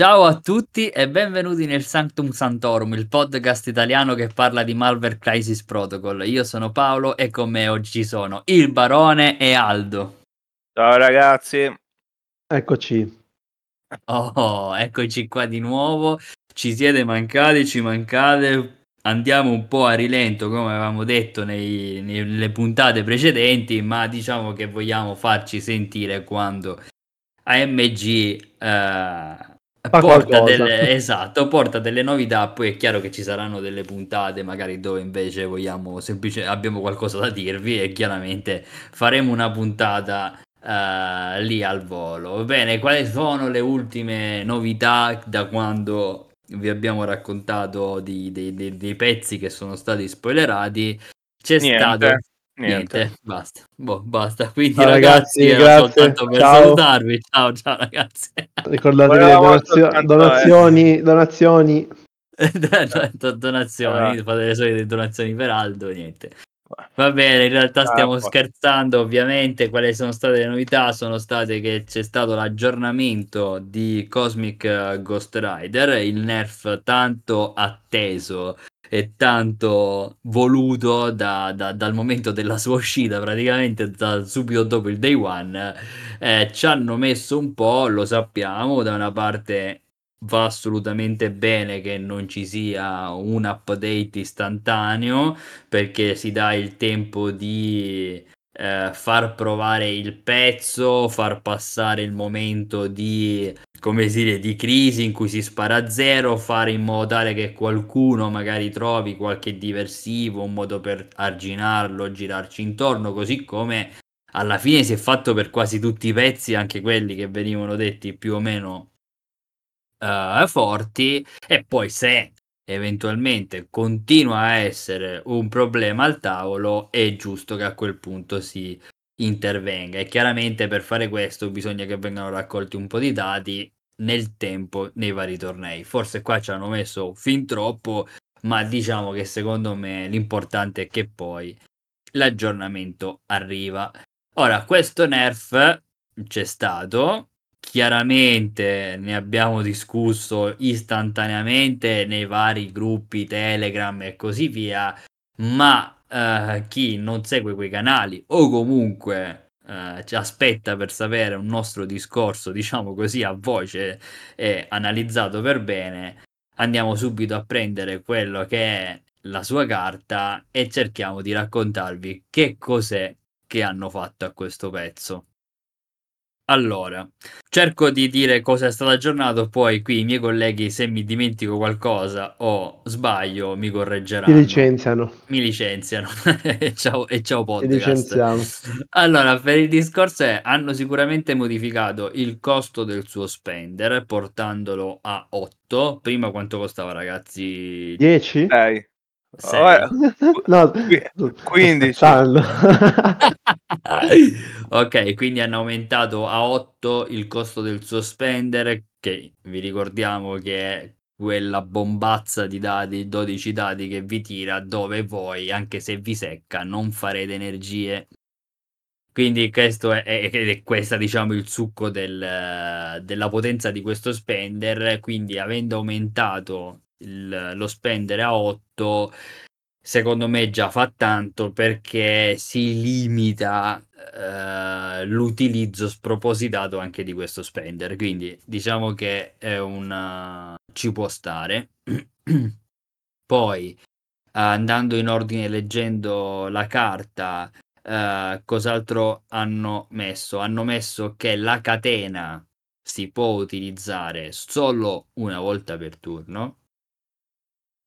Ciao a tutti e benvenuti nel Sanctum Santorum, il podcast italiano che parla di Malware Crisis Protocol. Io sono Paolo e con me oggi sono il Barone e Aldo. Ciao ragazzi. Eccoci. Oh, eccoci qua di nuovo. Ci siete mancati, ci mancate. Andiamo un po' a rilento, come avevamo detto nei, nelle puntate precedenti, ma diciamo che vogliamo farci sentire quando AMG eh, porta delle, esatto, porta delle novità, poi è chiaro che ci saranno delle puntate magari dove invece vogliamo semplicemente abbiamo qualcosa da dirvi e chiaramente faremo una puntata uh, lì al volo. Bene, quali sono le ultime novità da quando vi abbiamo raccontato di, di, di, dei pezzi che sono stati spoilerati? C'è Niente. stato Niente. Niente, basta. Boh, basta. Quindi Ciao, ragazzi, ragazzi, era grazie. soltanto per Ciao. salutarvi. Ciao, ciao ragazzi. Ricordatevi le donazio- eh. donazioni, donazioni. Do- donazioni, Ah. fate le solite donazioni per Aldo, niente. Va bene, in realtà stiamo Ah, scherzando, ovviamente. Quali sono state le novità? Sono state che c'è stato l'aggiornamento di Cosmic eh, Ghost Rider, il nerf tanto atteso e tanto voluto da- da- dal momento della sua uscita, praticamente da subito dopo il day one. Eh, ci hanno messo un po', lo sappiamo, da una parte va assolutamente bene che non ci sia un update istantaneo perché si dà il tempo di eh, far provare il pezzo, far passare il momento di come si di crisi in cui si spara a zero, fare in modo tale che qualcuno magari trovi qualche diversivo, un modo per arginarlo, girarci intorno, così come alla fine si è fatto per quasi tutti i pezzi, anche quelli che venivano detti più o meno eh, forti, e poi se eventualmente continua a essere un problema al tavolo, è giusto che a quel punto si intervenga. E chiaramente per fare questo bisogna che vengano raccolti un po' di dati nel tempo nei vari tornei. Forse qua ci hanno messo fin troppo, ma diciamo che secondo me l'importante è che poi l'aggiornamento arriva. Ora, questo nerf c'è stato, chiaramente ne abbiamo discusso istantaneamente nei vari gruppi Telegram e così via, ma eh, chi non segue quei canali o comunque eh, ci aspetta per sapere un nostro discorso, diciamo così, a voce e analizzato per bene, andiamo subito a prendere quello che è la sua carta e cerchiamo di raccontarvi che cos'è che hanno fatto a questo pezzo. Allora, cerco di dire cosa è stato aggiornato, poi qui i miei colleghi se mi dimentico qualcosa o sbaglio mi correggeranno. Mi licenziano. Mi licenziano. e ciao, e ciao podcast. Allora, per il discorso è, hanno sicuramente modificato il costo del suo spender portandolo a 8. Prima quanto costava ragazzi? 10? 6. Vabbè, no, qui- 15. Stanno. ok, quindi hanno aumentato a 8 il costo del suo spender, che vi ricordiamo che è quella bombazza di dati, 12 dati che vi tira dove voi, anche se vi secca, non farete energie. Quindi questo è, è, è questa, diciamo, il succo del, della potenza di questo spender. Quindi, avendo aumentato il- lo spendere a 8, secondo me già fa tanto perché si limita eh, l'utilizzo spropositato anche di questo spender. Quindi diciamo che è un ci può stare. Poi andando in ordine leggendo la carta, eh, cos'altro hanno messo? Hanno messo che la catena si può utilizzare solo una volta per turno.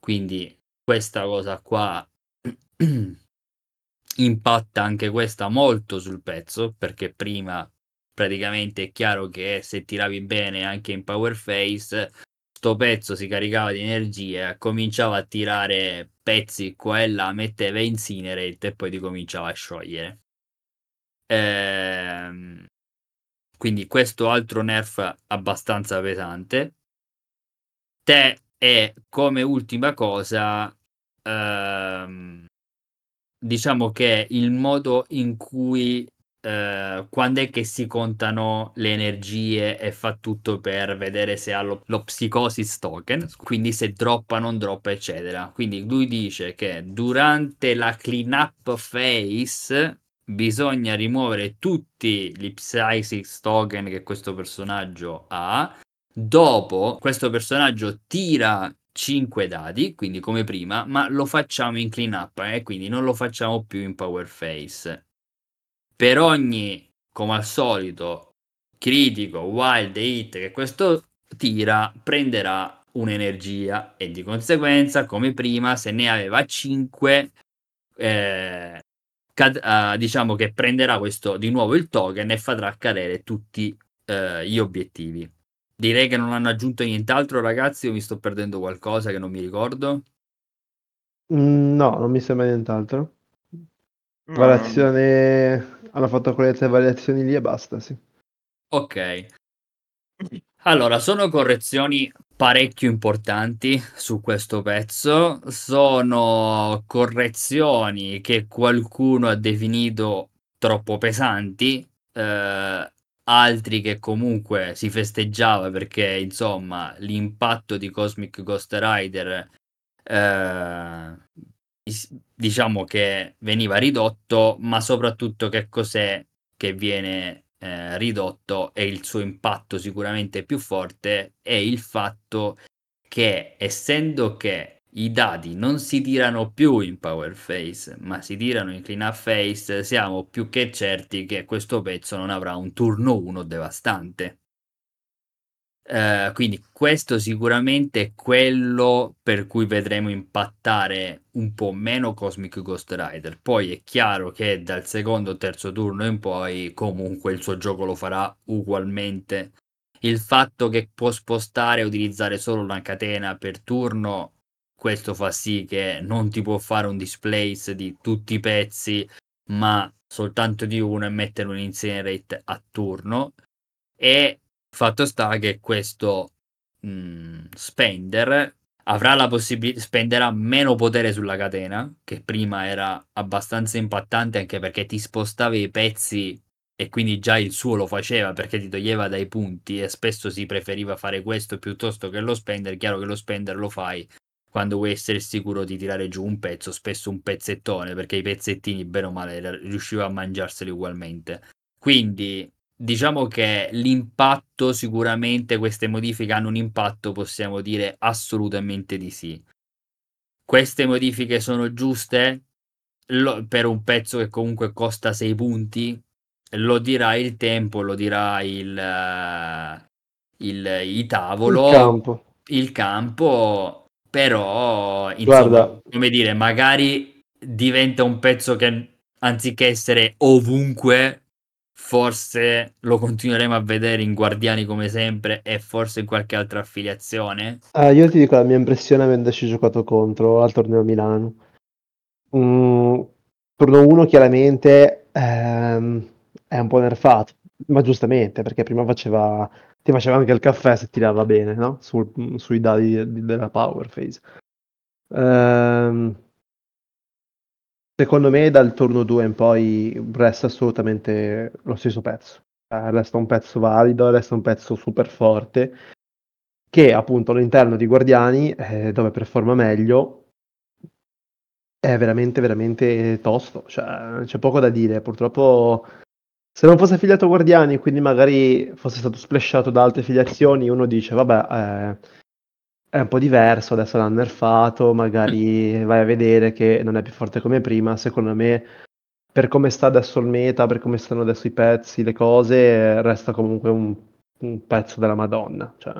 Quindi questa cosa qua impatta anche questa molto sul pezzo perché prima praticamente è chiaro che se tiravi bene anche in power face sto pezzo si caricava di energia cominciava a tirare pezzi qua e là metteva incinerate e poi ti cominciava a sciogliere. Ehm, quindi questo altro nerf abbastanza pesante. Te e come ultima cosa ehm, diciamo che il modo in cui eh, quando è che si contano le energie e fa tutto per vedere se ha lo, lo psicosis token, quindi se droppa, non droppa, eccetera. Quindi lui dice che durante la cleanup phase bisogna rimuovere tutti gli psicosis token che questo personaggio ha. Dopo questo personaggio tira 5 dadi, quindi come prima, ma lo facciamo in clean up eh? quindi non lo facciamo più in power face. Per ogni, come al solito, critico, wild e hit che questo tira, prenderà un'energia e di conseguenza, come prima, se ne aveva 5, eh, cad- uh, diciamo che prenderà questo di nuovo il token e farà cadere tutti uh, gli obiettivi. Direi che non hanno aggiunto nient'altro, ragazzi, o mi sto perdendo qualcosa che non mi ricordo? Mm, no, non mi sembra nient'altro. Variazione... Hanno fatto quelle tre variazioni lì e basta, sì. Ok. Allora, sono correzioni parecchio importanti su questo pezzo. Sono correzioni che qualcuno ha definito troppo pesanti. Eh, altri che comunque si festeggiava perché insomma l'impatto di Cosmic Ghost Rider eh, diciamo che veniva ridotto ma soprattutto che cos'è che viene eh, ridotto e il suo impatto sicuramente più forte è il fatto che essendo che i dati non si tirano più in power face, ma si tirano in clean up face, siamo più che certi che questo pezzo non avrà un turno 1 devastante. Uh, quindi questo sicuramente è quello per cui vedremo impattare un po' meno Cosmic Ghost Rider. Poi è chiaro che dal secondo o terzo turno in poi comunque il suo gioco lo farà ugualmente. Il fatto che può spostare e utilizzare solo una catena per turno questo fa sì che non ti può fare un displace di tutti i pezzi, ma soltanto di uno e mettere un incinerate a turno. E fatto sta che questo mh, mm, spender avrà la possibilità, spenderà meno potere sulla catena, che prima era abbastanza impattante anche perché ti spostavi i pezzi e quindi già il suo lo faceva perché ti toglieva dai punti e spesso si preferiva fare questo piuttosto che lo spender. Chiaro che lo spender lo fai quando vuoi essere sicuro di tirare giù un pezzo, spesso un pezzettone, perché i pezzettini, bene o male, riusciva a mangiarseli ugualmente. Quindi diciamo che l'impatto, sicuramente queste modifiche hanno un impatto, possiamo dire assolutamente di sì. Queste modifiche sono giuste lo, per un pezzo che comunque costa 6 punti? Lo dirà il tempo, lo dirà il, il, il tavolo, il campo. Il campo però, insomma, Guarda. come dire, magari diventa un pezzo che anziché essere ovunque, forse lo continueremo a vedere in Guardiani come sempre e forse in qualche altra affiliazione. Ah, io ti dico la mia impressione avendoci giocato contro al torneo a Milano. Mm, turno 1 chiaramente ehm, è un po' nerfato, ma giustamente perché prima faceva ti faceva anche il caffè se tirava bene, no? Sul, sui dadi di, della power phase. Ehm, secondo me dal turno 2 in poi resta assolutamente lo stesso pezzo. Eh, resta un pezzo valido, resta un pezzo super forte che appunto all'interno di Guardiani, eh, dove performa meglio, è veramente veramente tosto. Cioè, c'è poco da dire. Purtroppo se non fosse affiliato a Guardiani, quindi magari fosse stato splashato da altre filiazioni, uno dice, vabbè, eh, è un po' diverso, adesso l'hanno nerfato, magari vai a vedere che non è più forte come prima. Secondo me, per come sta adesso il meta, per come stanno adesso i pezzi, le cose, resta comunque un, un pezzo della Madonna. Cioè,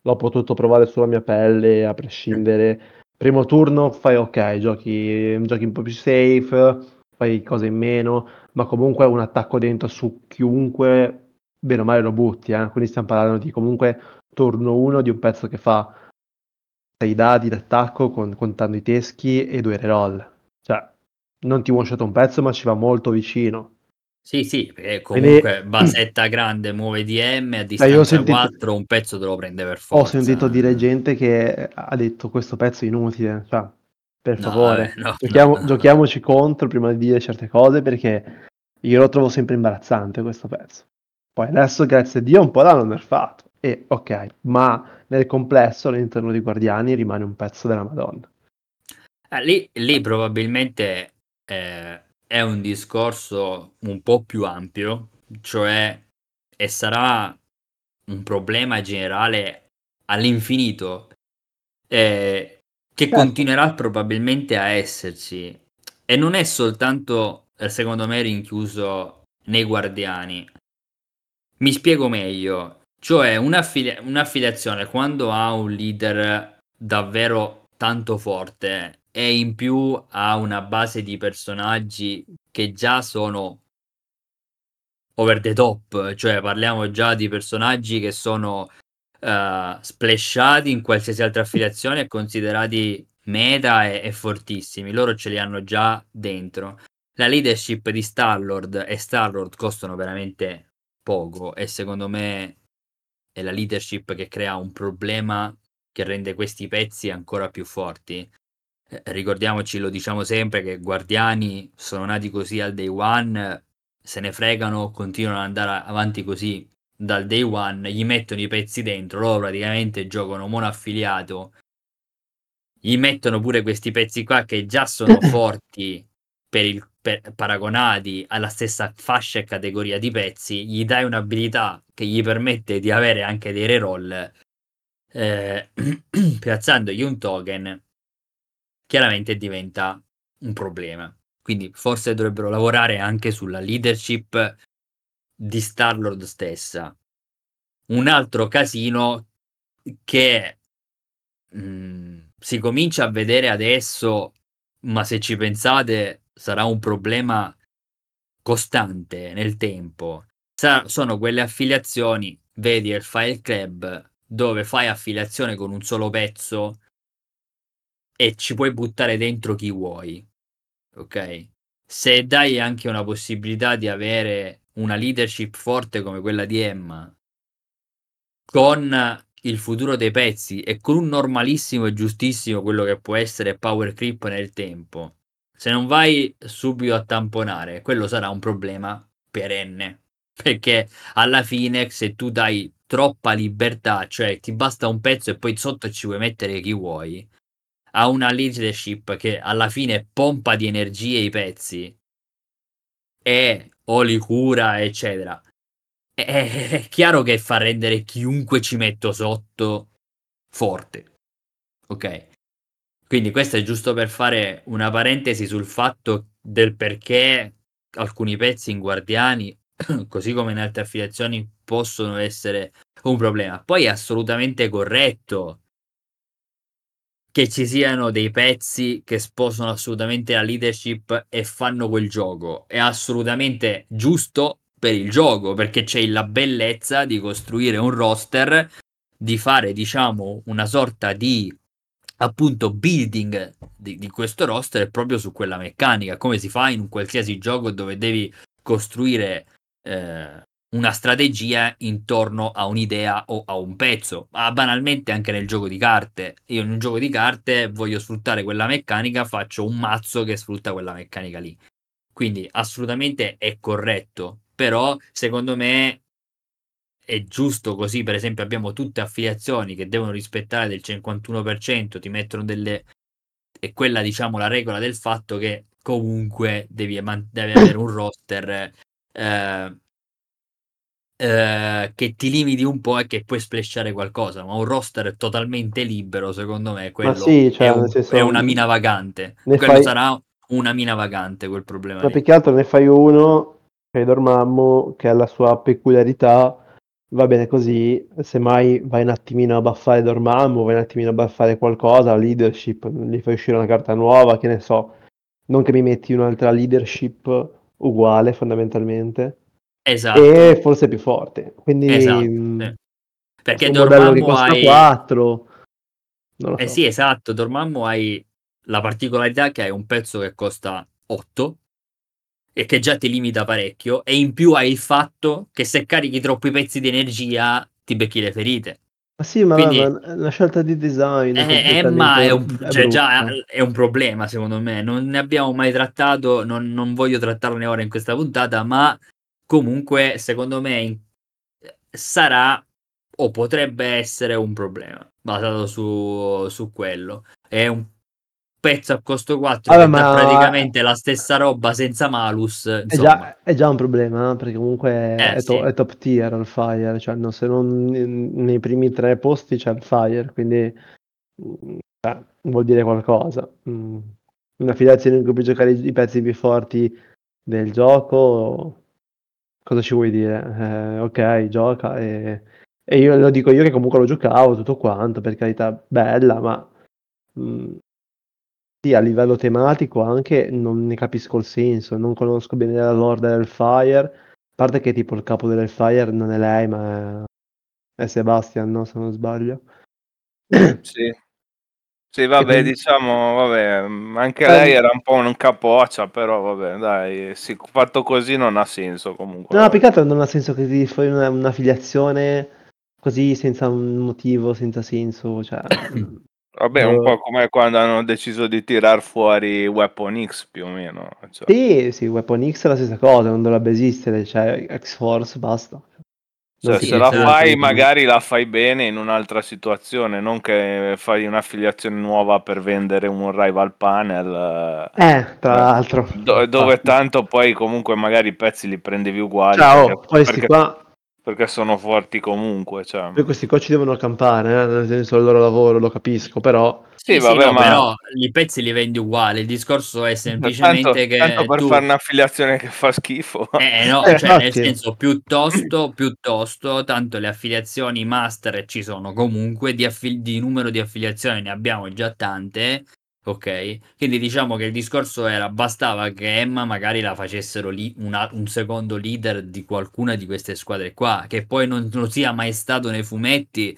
l'ho potuto provare sulla mia pelle, a prescindere. Primo turno fai ok, giochi, giochi un po' più safe, fai cose in meno ma comunque un attacco dentro su chiunque, bene o male lo butti, eh? quindi stiamo parlando di comunque turno 1 di un pezzo che fa 6 dadi d'attacco con, contando i teschi e 2 reroll. Cioè, non ti one shot un pezzo, ma ci va molto vicino. Sì, sì, perché comunque Quindi... basetta grande, muove DM, a distanza sentito... 4 un pezzo te lo prende per forza. Ho sentito dire gente che ha detto questo pezzo è inutile, cioè per no, favore, eh, no, giochiamo, no. giochiamoci contro prima di dire certe cose perché io lo trovo sempre imbarazzante questo pezzo. Poi adesso, grazie a Dio, un po' l'hanno nerfato. E ok, ma nel complesso all'interno di Guardiani rimane un pezzo della Madonna. Eh, lì, lì probabilmente eh, è un discorso un po' più ampio, cioè e sarà un problema generale all'infinito eh, che Certo. continuerà probabilmente a esserci. E non è soltanto eh, secondo me rinchiuso nei guardiani. Mi spiego meglio. Cioè un'affilia- un'affiliazione quando ha un leader davvero tanto forte e in più ha una base di personaggi che già sono over the top, cioè parliamo già di personaggi che sono uh, splashati in qualsiasi altra affiliazione e considerati meta e, e, fortissimi, loro ce li hanno già dentro. La leadership di Starlord e Starlord costano veramente poco e secondo me è la leadership che crea un problema che rende questi pezzi ancora più forti. Eh, ricordiamoci, lo diciamo sempre, che Guardiani sono nati così al day one se ne fregano, continuano ad andare avanti così dal day one, gli mettono i pezzi dentro, loro praticamente giocano monoaffiliato, gli mettono pure questi pezzi qua che già sono forti per il, per, paragonati alla stessa fascia e categoria di pezzi, gli dai un'abilità che gli permette di avere anche dei reroll eh, piazzandogli un token, chiaramente diventa un problema. Quindi forse dovrebbero lavorare anche sulla leadership di Starlord stessa. Un altro casino che mh, mm, si comincia a vedere adesso, ma se ci pensate sarà un problema costante nel tempo. Sa- sono quelle affiliazioni, vedi il File Club, dove fai affiliazione con un solo pezzo e ci puoi buttare dentro chi vuoi ok? Se dai anche una possibilità di avere una leadership forte come quella di Emma, con il futuro dei pezzi e con un normalissimo e giustissimo quello che può essere power creep nel tempo, se non vai subito a tamponare, quello sarà un problema perenne. Perché alla fine, se tu dai troppa libertà, cioè ti basta un pezzo e poi sotto ci puoi mettere chi vuoi, ha una leadership che alla fine pompa di energie i pezzi e o li cura, eccetera. È, è chiaro che fa rendere chiunque ci metto sotto forte. Ok. Quindi questo è giusto per fare una parentesi sul fatto del perché alcuni pezzi in Guardiani, così come in altre affiliazioni, possono essere un problema. Poi è assolutamente corretto che ci siano dei pezzi che sposano assolutamente la leadership e fanno quel gioco. È assolutamente giusto per il gioco, perché c'è la bellezza di costruire un roster, di fare, diciamo, una sorta di appunto building di, di questo roster proprio su quella meccanica, come si fa in un qualsiasi gioco dove devi costruire eh, una strategia intorno a un'idea o a un pezzo, ma banalmente anche nel gioco di carte. Io in un gioco di carte voglio sfruttare quella meccanica, faccio un mazzo che sfrutta quella meccanica lì. Quindi assolutamente è corretto, però secondo me è giusto così, per esempio abbiamo tutte affiliazioni che devono rispettare del 51%, ti mettono delle... è quella diciamo la regola del fatto che comunque devi, devi avere un roster eh, eh, che ti limiti un po' e che puoi splashare qualcosa, ma un roster totalmente libero, secondo me, quello sì, cioè, è, un, senso, è, una mina vagante. Quello fai... sarà una mina vagante quel problema. Ma più che altro ne fai uno, che è Dormammu, che ha la sua peculiarità, va bene così, semmai vai un attimino a buffare Dormammu, vai un attimino a buffare qualcosa, leadership, gli fai uscire una carta nuova, che ne so, non che mi metti un'altra leadership uguale fondamentalmente Esatto. E forse più forte. Quindi esatto. Perché un modello che costa hai... 4. Non lo eh so. sì, esatto, Dormammu hai la particolarità che hai un pezzo che costa 8 e che già ti limita parecchio e in più hai il fatto che se carichi troppi pezzi di energia ti becchi le ferite. Ma sì, ma, Quindi- è una scelta di design. Eh, eh, ma è, un, è cioè, già è un problema secondo me, non ne abbiamo mai trattato, non, non voglio trattarne ora in questa puntata, ma comunque secondo me sarà o potrebbe essere un problema basato su, su quello. È un pezzo a costo 4 Vabbè, che dà ma- praticamente la stessa roba senza malus, È già, è già un problema, eh, perché comunque Eh, è, to- sì. è top tier il Fire, cioè no, se non nei primi tre posti c'è il Fire, quindi mm, cioè, vuol dire qualcosa. Mm. Una federazione in cui puoi giocare i pezzi più forti del gioco, cosa ci vuoi dire? Eh, ok, gioca e, e io lo dico io che comunque lo giocavo tutto quanto, per carità, bella, ma mm, sì, a livello tematico anche non ne capisco il senso, non conosco bene la lore dell'Hellfire, a parte che tipo il capo dell'Hellfire non è lei, ma è, è Sebastian, no? Se non sbaglio. Sì. Sì, vabbè, quindi- diciamo, vabbè, mm, anche lei era un po' un capoccia, però vabbè, dai, sì, fatto così non ha senso comunque. No, vabbè. più che altro non ha senso che ti fai una, una filiazione così senza un motivo, senza senso, cioè... Vabbè, un boh. po' come quando hanno deciso di tirar fuori Weapon X più o meno. cioè. Sì, sì, Weapon X è la stessa cosa, non dovrebbe esistere, cioè X-Force, basta. Cioè, Sì, se la fai, magari la fai bene in un'altra situazione, non che fai un'affiliazione nuova per vendere un rival panel. eh, Eh, tra l'altro. do- dove tanto poi comunque magari i pezzi li prendevi uguali Ciao, perché, poi perché- qua perché sono forti comunque. Cioè. Poi questi qua ci devono campare, eh, nel senso il loro lavoro, lo capisco, però... Sì, Sì, sì, vabbè, no, ma però i pezzi li vendi uguali. Il discorso è semplicemente tanto, che tanto per tu... fare un'affiliazione che fa schifo. Eh, no, Eh, cioè, nel senso, piuttosto, piuttosto, tanto le affiliazioni master ci sono comunque, di, affi- di numero di affiliazioni ne abbiamo già tante, ok? Quindi diciamo che il discorso era, bastava che Emma magari la facessero lì una- un secondo leader di qualcuna di queste squadre qua, che poi non, non sia mai stato nei fumetti,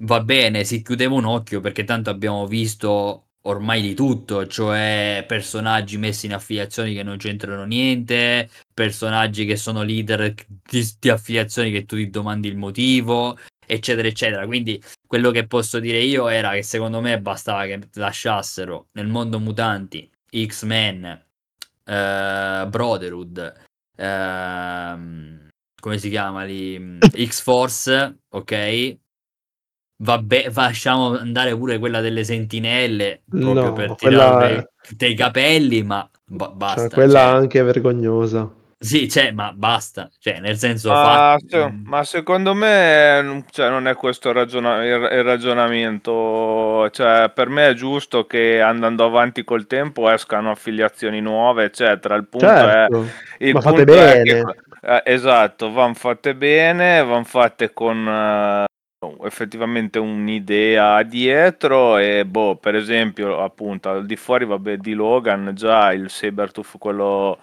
va bene, si chiudeva un occhio perché tanto abbiamo visto ormai di tutto, cioè personaggi messi in affiliazioni che non c'entrano niente, personaggi che sono leader di, di affiliazioni che tu ti domandi il motivo, eccetera, eccetera. Quindi quello che posso dire io era che secondo me bastava che lasciassero nel mondo mutanti X-Men, eh, Brotherhood, ehm, come si chiama lì? X-Force, ok? Vabbè, lasciamo andare pure quella delle sentinelle proprio No, per quella- tirare dei capelli, ma ba- Cioè, basta. quella cioè. anche vergognosa. Sì, cioè, ma basta. Cioè, nel senso, Ma, fa... se- ma secondo me non- cioè, non è questo il, ragiona- il- il ragionamento. Cioè, per me è giusto che andando avanti col tempo escano affiliazioni nuove, eccetera. Il punto Certo, è. Il ma fate punto è bene. che- eh, esatto, vanno fatte bene, vanno fatte con eh, effettivamente un'idea dietro. E boh, per esempio, appunto, al di fuori vabbè, di Logan, già il Sabertooth, quello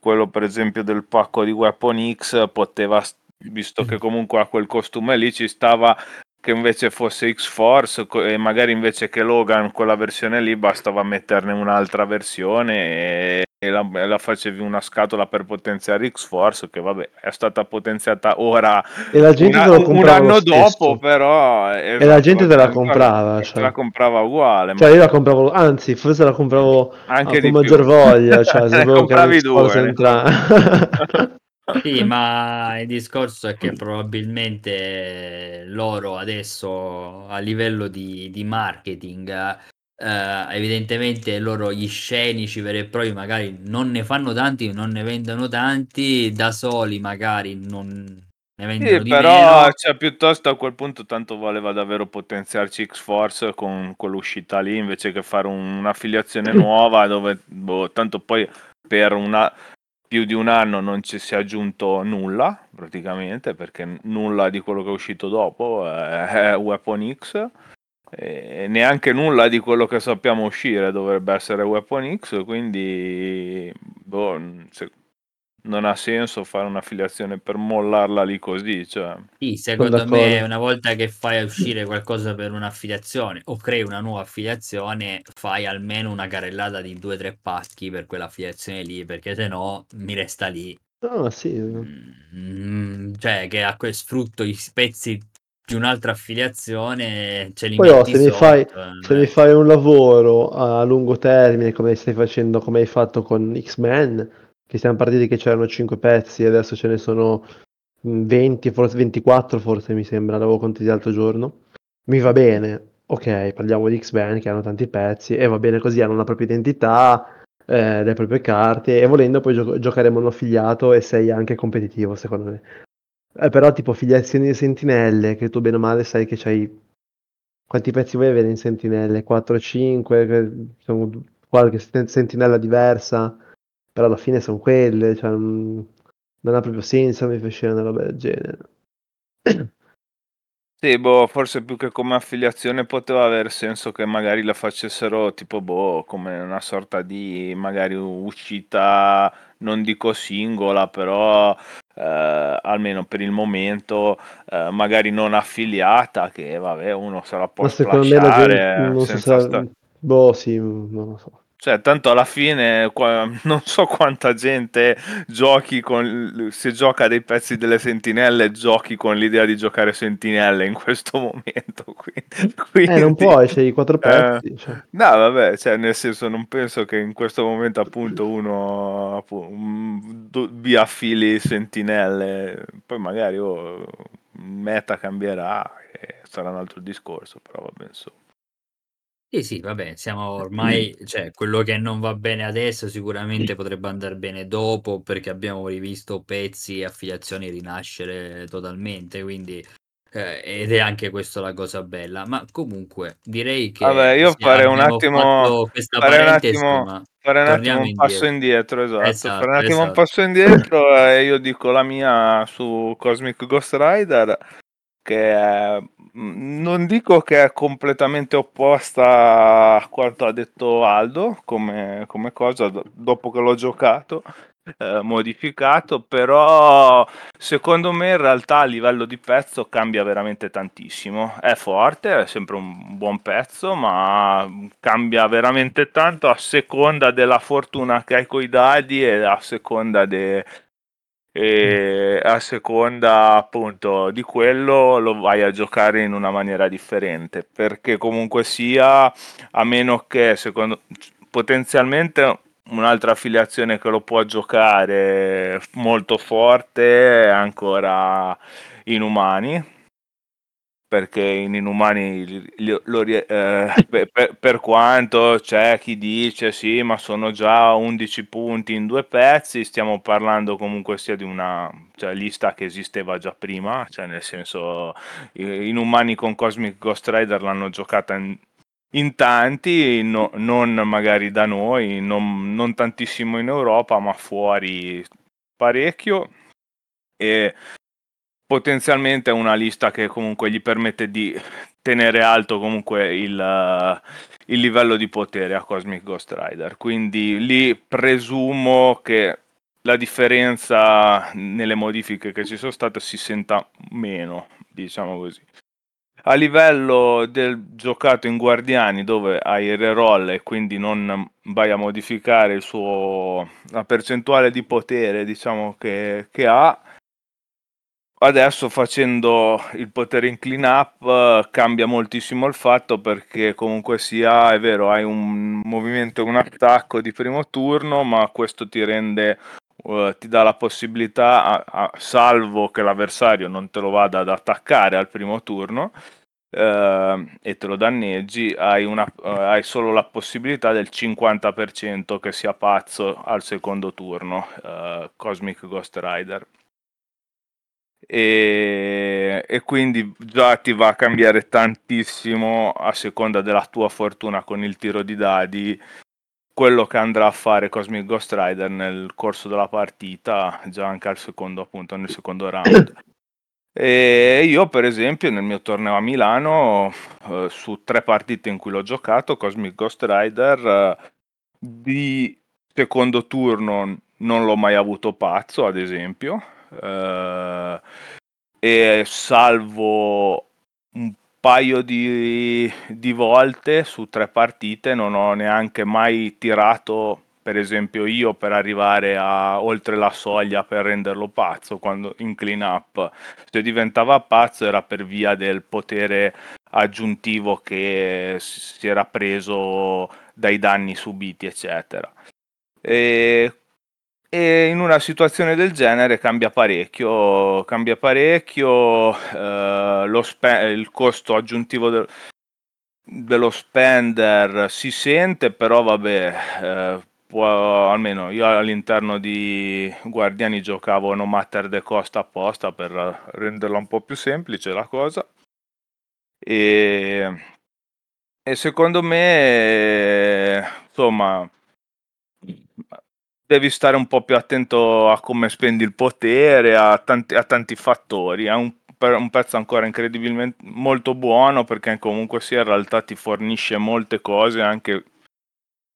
quello per esempio del pacco di Weapon X poteva, visto che comunque ha quel costume lì, ci stava che invece fosse X-Force e magari invece che Logan quella versione lì bastava metterne un'altra versione e, e la, la facevi una scatola per potenziare X-Force che vabbè è stata potenziata ora E la gente una- un anno dopo però E la gente te la comprava, cioè. la comprava uguale Cioè, io la compravo, anzi, forse la compravo anche di con più. maggior voglia, cioè, sapevo che X-Force Sì, ma il discorso è che probabilmente loro adesso a livello di, di marketing, eh, evidentemente loro gli scenici veri e propri magari non ne fanno tanti, non ne vendono tanti, da soli magari non ne vendono Sì, di però meno. cioè, piuttosto a quel punto tanto voleva davvero potenziarci X-Force con quell'uscita lì invece che fare un- un'affiliazione nuova dove boh, tanto poi per una, più di un anno non ci si è aggiunto nulla praticamente perché nulla di quello che è uscito dopo è, è Weapon X e neanche nulla di quello che sappiamo uscire dovrebbe essere Weapon X quindi boh, se- non ha senso fare un'affiliazione per mollarla lì così cioè. Sì, secondo me una volta che fai uscire qualcosa per un'affiliazione o crei una nuova affiliazione, fai almeno una carrellata di due o tre pacchi per quell'affiliazione lì, perché se no mi resta lì. No, sì. Mm, cioè che a que- sfrutto i pezzi di un'altra affiliazione ce li Poi oh, se mi, sotto. fai, eh, se mi fai un lavoro a lungo termine come stai facendo, come hai fatto con X-Men, che siamo partiti che c'erano 5 pezzi e adesso ce ne sono 20, forse 24 forse mi sembra, l'avevo contati l'altro giorno. Mi va bene, ok, parliamo di X-Men che hanno tanti pezzi e va bene così, hanno una propria identità, eh, le proprie carte e volendo poi gio- giocheremo un affiliato e sei anche competitivo secondo me. Eh, però tipo filiazioni di sentinelle, che tu bene o male sai che c'hai... Quanti pezzi vuoi avere in sentinelle? 4-5, sono qualche sentinella diversa, però alla fine sono quelle, cioè, non, non ha proprio senso mi fai una roba del genere. Sì, boh, forse più che come affiliazione poteva aver senso che magari la facessero tipo, boh, come una sorta di magari uscita, non dico singola, però eh, almeno per il momento eh, magari non affiliata, che vabbè, uno se la può Ma secondo me la gente non so senza se... sta- Boh, sì, non lo so. Cioè, tanto alla fine qua- non so quanta gente giochi con... Se gioca dei pezzi delle sentinelle, giochi con l'idea di giocare sentinelle in questo momento. Quindi, Eh, non puoi, c'hai i quattro eh, pezzi. Cioè. no, vabbè, cioè, nel senso, non penso che in questo momento appunto uno appunto, vi affili sentinelle. Poi magari oh, meta cambierà e sarà un altro discorso, però va bene insomma. Sì, sì, vabbè, siamo ormai cioè quello che non va bene adesso sicuramente potrebbe andar bene dopo, perché abbiamo rivisto pezzi e affiliazioni rinascere totalmente, quindi eh, ed è anche questo la cosa bella. Ma comunque direi Vabbè, che io se farei un abbiamo attimo fatto questa farei un parentesi, attimo ma farei un attimo torniamo un passo indietro. indietro, esatto. Farei un Esatto, attimo un esatto. passo indietro e io dico la mia su Cosmic Ghost Rider che è, mm, non dico che è completamente opposta a quanto ha detto Aldo come, come cosa do- dopo che l'ho giocato eh, modificato però secondo me in realtà a livello di pezzo cambia veramente tantissimo. È forte è sempre un buon pezzo ma cambia veramente tanto a seconda della fortuna che hai coi dadi e a seconda de- e a seconda appunto di quello lo vai a giocare in una maniera differente perché comunque sia a meno che secondo potenzialmente un'altra affiliazione che lo può giocare molto forte è ancora Inumani perché in Inumani li- li- lo rie- eh, per, quanto c'è chi dice sì, ma sono già 11 punti in due pezzi, stiamo parlando comunque sia di una cioè, lista che esisteva già prima, cioè nel senso Inumani con Cosmic Ghost Rider l'hanno giocata in, in tanti, no- non magari da noi, non, non tantissimo in Europa, ma fuori parecchio. E potenzialmente è una lista che comunque gli permette di tenere alto comunque il, uh, il livello di potere a Cosmic Ghost Rider. Quindi lì presumo che la differenza nelle modifiche che ci sono state si senta meno, diciamo così. A livello del giocato in Guardiani, dove hai il reroll e quindi non vai a modificare suo, la percentuale di potere diciamo, che, che ha, adesso facendo il potere in clean up cambia moltissimo il fatto perché comunque sia è vero hai un movimento e un attacco di primo turno ma questo ti rende uh, ti dà la possibilità a, a, salvo che l'avversario non te lo vada ad attaccare al primo turno uh, e te lo danneggi hai, una, uh, hai solo la possibilità del 50% che sia pazzo al secondo turno Cosmic Ghost Rider e, e, quindi già ti va a cambiare tantissimo a seconda della tua fortuna con il tiro di dadi quello che andrà a fare Cosmic Ghost Rider nel corso della partita già anche al secondo appunto nel secondo round. E io per esempio nel mio torneo a Milano eh, su tre partite in cui l'ho giocato Cosmic Ghost Rider eh, di secondo turno non l'ho mai avuto pazzo ad esempio Uh, e salvo un paio di, di, volte su tre partite non ho neanche mai tirato per esempio io per arrivare a oltre la soglia per renderlo pazzo quando in clean up se diventava pazzo era per via del potere aggiuntivo che si era preso dai danni subiti eccetera. E, e in una situazione del genere cambia parecchio cambia parecchio eh, spe- il costo aggiuntivo del, dello spender si sente però vabbè eh, può, almeno io all'interno di Guardiani giocavo No Matter the Cost apposta per renderla un po' più semplice la cosa. E, e secondo me, insomma, devi stare un po' più attento a come spendi il potere, a tanti, a tanti fattori. È un, un pezzo ancora incredibilmente molto buono perché comunque sia in realtà ti fornisce molte cose anche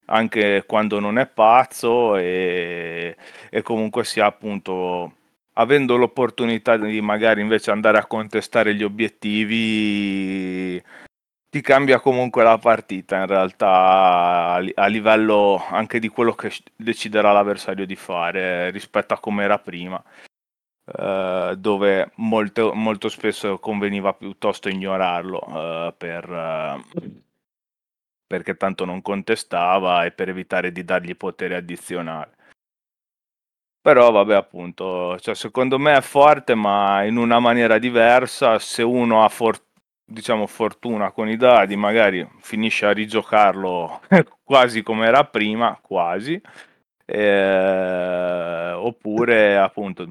anche quando non è pazzo e, e comunque sia appunto avendo l'opportunità di magari invece andare a contestare gli obiettivi ti cambia comunque la partita in realtà a, livello anche di quello che deciderà l'avversario di fare rispetto a come era prima eh, dove molto, molto spesso conveniva piuttosto ignorarlo eh, per perché tanto non contestava e per evitare di dargli potere addizionale. Però vabbè appunto, cioè, secondo me è forte ma in una maniera diversa, se uno ha for- diciamo fortuna con i dadi magari finisce a rigiocarlo quasi come era prima, quasi, eh, oppure appunto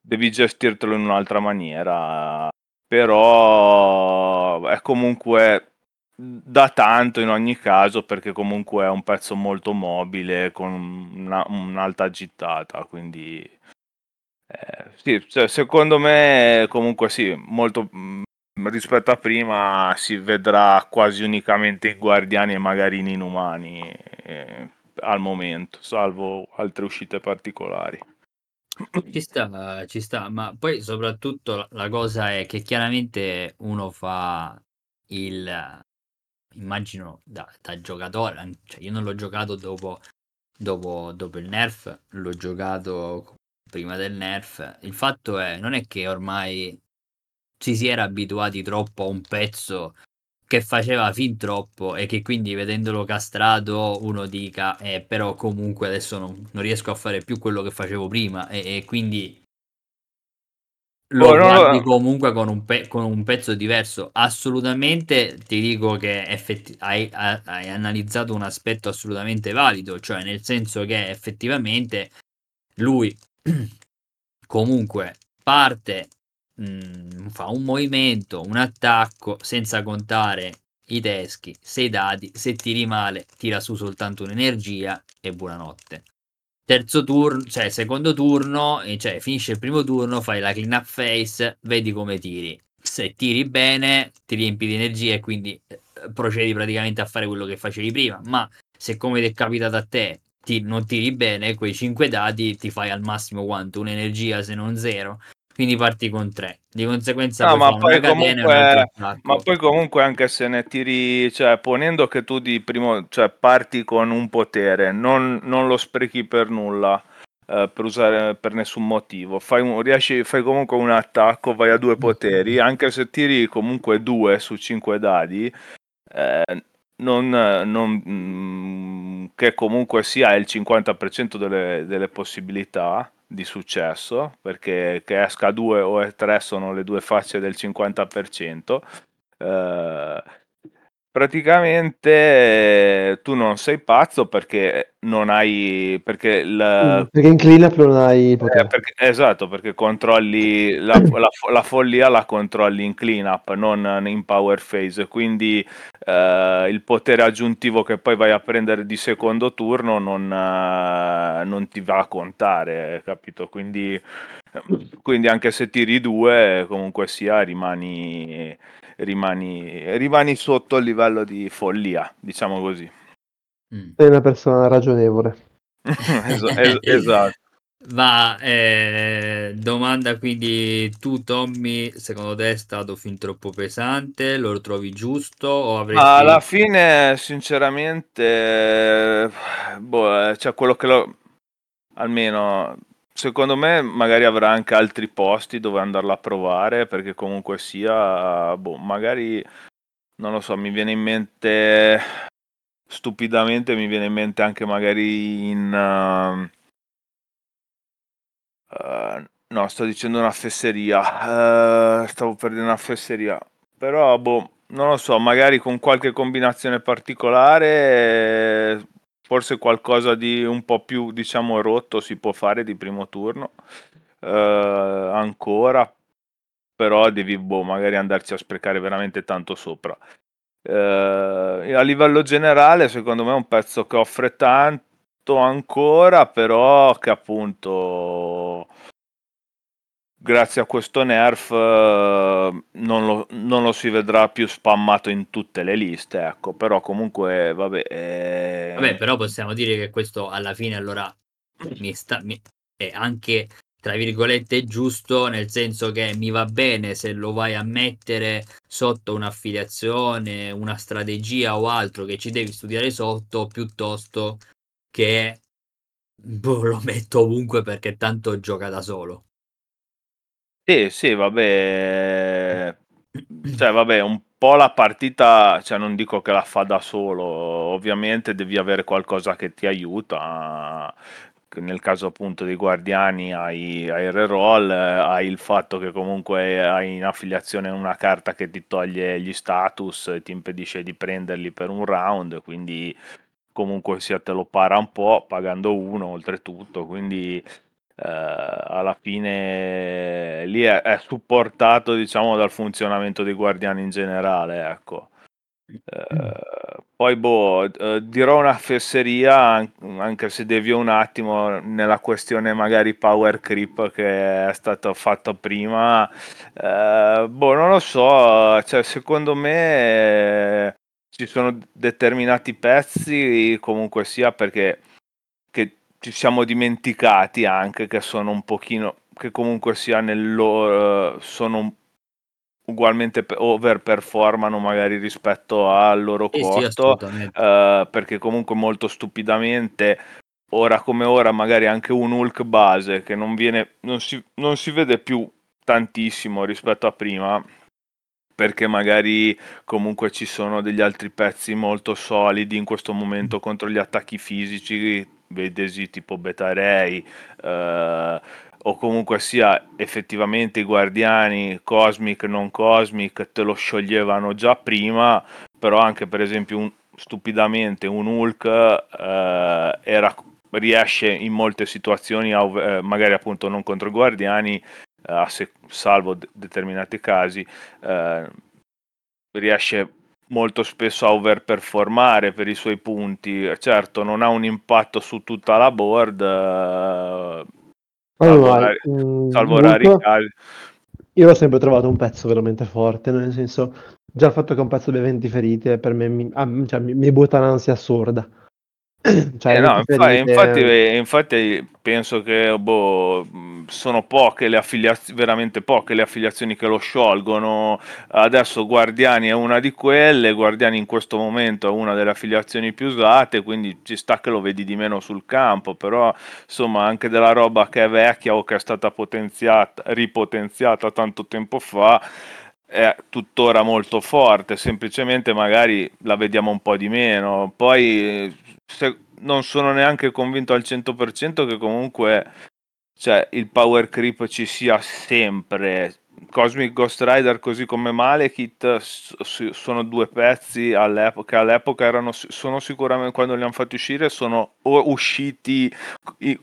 devi gestirtelo in un'altra maniera, però è comunque da tanto in ogni caso perché comunque è un pezzo molto mobile con una, un'alta gittata quindi eh, sì, cioè, secondo me comunque sì molto rispetto a prima si vedrà quasi unicamente in guardiani e magari in inumani eh, al momento salvo altre uscite particolari ci sta, ci sta, ma poi soprattutto la cosa è che chiaramente uno fa il immagino da, da giocatore, cioè io non l'ho giocato dopo, dopo, dopo il nerf, l'ho giocato prima del nerf. Il fatto è, non è che ormai ci si era abituati troppo a un pezzo che faceva fin troppo e che quindi vedendolo castrato uno dica eh, però comunque adesso non, non riesco a fare più quello che facevo prima e, e quindi lo oh, guardi no, comunque con un, pe- con un, pezzo diverso. Assolutamente ti dico che effetti- hai, hai, analizzato un aspetto assolutamente valido, cioè nel senso che effettivamente lui comunque parte, mh, mm, fa un movimento, un attacco, senza contare i teschi, sei dati, se tiri male tira su soltanto un'energia e buonanotte terzo turno, cioè secondo turno, cioè finisce il primo turno, fai la clean up face, vedi come tiri. Se tiri bene, ti riempi di energia e quindi eh, procedi praticamente a fare quello che facevi prima. Ma se come ti è capitato a te ti, non tiri bene, quei 5 dati ti fai al massimo quanto? Un'energia se non zero quindi parti con 3 di conseguenza no, ma, poi comunque, ma poi comunque anche se ne tiri cioè ponendo che tu di primo cioè parti con un potere non, non lo sprechi per nulla eh, per usare per nessun motivo. Fai, un, riesci, fai comunque un attacco vai a due poteri anche se tiri comunque 2 su 5 dadi eh, non, non, mm, che comunque sia il 50% delle, delle possibilità di successo, perché che esca 2 o 3 sono le due facce del 50%. Eh, praticamente tu non sei pazzo perché non hai perché il mm, perché in cleanup non hai eh, perché, esatto perché controlli la, la, la, follia la controlli in cleanup non in power phase quindi eh, il potere aggiuntivo che poi vai a prendere di secondo turno non, eh, non ti va a contare capito quindi quindi anche se tiri due comunque sia rimani rimani, rimani sotto il livello di follia, diciamo così. Sei una persona ragionevole. es- es- esatto. Ma eh, domanda quindi tu Tommy, secondo te è stato fin troppo pesante? Lo trovi giusto o avresti... Alla fine, sinceramente, boh, eh, cioè quello che lo... almeno secondo me magari avrà anche altri posti dove andarla a provare, perché comunque sia, boh, magari, non lo so, mi viene in mente, stupidamente mi viene in mente anche magari in... Uh, uh, no, sto dicendo una fesseria, uh, stavo perdendo una fesseria, però boh, non lo so, magari con qualche combinazione particolare, forse qualcosa di un po' più, diciamo, rotto si può fare di primo turno, uh, ancora, però devi, boh, magari andarci a sprecare veramente tanto sopra. A livello generale, secondo me è un pezzo che offre tanto ancora, però che appunto grazie a questo nerf non lo, non, lo, si vedrà più spammato in tutte le liste, ecco, però comunque vabbè. Eh... Vabbè, però possiamo dire che questo alla fine allora mi sta, mi, è anche tra virgolette giusto nel senso che mi va bene se lo vai a mettere sotto un'affiliazione, una strategia o altro che ci devi studiare sotto piuttosto che boh, lo metto ovunque perché tanto gioca da solo. Sì, sì, vabbè, cioè vabbè, un po' la partita, cioè non dico che la fa da solo, ovviamente devi avere qualcosa che ti aiuta. Nel caso appunto dei guardiani hai, hai il reroll, hai il fatto che comunque hai in affiliazione una carta che ti toglie gli status e ti impedisce di prenderli per un round, quindi comunque sia te lo para un po' pagando uno oltretutto, quindi alla fine lì è, è, supportato diciamo dal funzionamento dei guardiani in generale ecco. Eh, poi boh eh, dirò una fesseria anche se devio un attimo nella questione magari power creep che è stato fatto prima. Eh, boh non lo so cioè secondo me ci sono determinati pezzi comunque sia perché ci siamo dimenticati anche che sono un pochino che comunque sia nel loro sono ugualmente overperformano magari rispetto al loro eh costo sì, uh, perché comunque molto stupidamente ora come ora magari anche un Hulk base che non viene non si, non si vede più tantissimo rispetto a prima perché magari comunque ci sono degli altri pezzi molto solidi in questo momento contro gli attacchi fisici vedesi tipo Beta Ray eh, o comunque sia effettivamente i guardiani cosmic non cosmic te lo scioglievano già prima però anche per esempio un, stupidamente un Hulk eh, era, riesce in molte situazioni a, eh, magari appunto non contro i guardiani eh, se, salvo de- determinati casi eh, riesce molto spesso a overperformare per i suoi punti. Certo, non ha un impatto su tutta la board, eh, allora, mm, salvo rari casi. Io l'ho sempre trovato un pezzo veramente forte, nel senso, già il fatto che un pezzo abbia 20 ferite per me mi, ah, cioè, mi, mi butta un'ansia assurda. cioè, eh no, infatti, infatti, infatti, penso che boh, sono poche le affiliazioni, veramente poche le affiliazioni che lo sciolgono. Adesso Guardiani è una di quelle, Guardiani in questo momento è una delle affiliazioni più usate, quindi ci sta che lo vedi di meno sul campo, però insomma anche della roba che è vecchia o che è stata potenziata, ripotenziata tanto tempo fa è tuttora molto forte, semplicemente magari la vediamo un po' di meno. Poi se, non sono neanche convinto al 100% che comunque cioè, il power creep ci sia sempre. Cosmic Ghost Rider così come Malekith sono due pezzi all'epoca, all'epoca erano, sono sicuramente quando li hanno fatti uscire sono usciti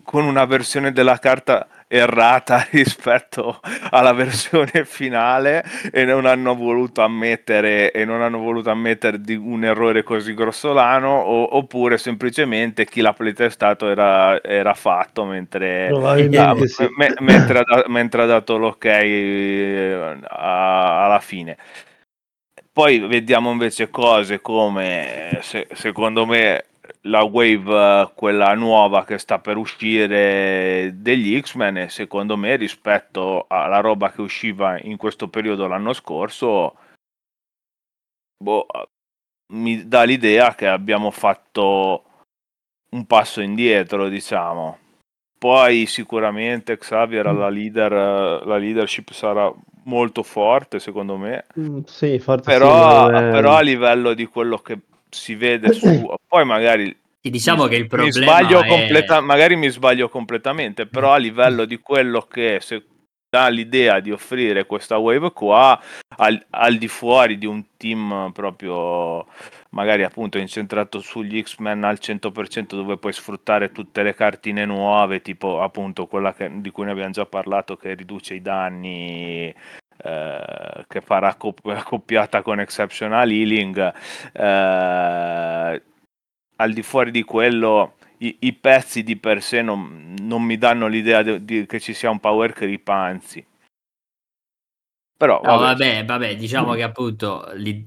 con una versione della carta errata rispetto alla versione finale e non hanno voluto ammettere e non hanno voluto ammettere di un errore così grossolano o, oppure semplicemente chi l'ha playtestato era, era fatto mentre, ah, sì. me, mentre, ha, mentre, ha, dato l'ok eh, a, alla fine poi vediamo invece cose come se, secondo me la wave, quella nuova che sta per uscire degli X-Men e secondo me rispetto alla roba che usciva in questo periodo l'anno scorso, boh, mi dà l'idea che abbiamo fatto un passo indietro, diciamo. Poi sicuramente Xavier alla leader, la leadership sarà molto forte secondo me. Mm, sì, forte però, sì, è... però a livello di quello che si vede su... Poi magari diciamo mi, che il problema mi sbaglio è... completa- magari mi sbaglio completamente, però a livello di quello che se dà l'idea di offrire questa wave qua al, al di fuori di un team proprio magari appunto incentrato sugli X-Men al 100% dove puoi sfruttare tutte le cartine nuove, tipo appunto quella che, di cui ne abbiamo già parlato che riduce i danni eh, che farà accoppiata con exceptional healing eh, al di fuori di quello i, i, pezzi di per sé non, non mi danno l'idea di, di, che ci sia un power creep anzi però no, vabbè. vabbè, vabbè, diciamo che appunto li,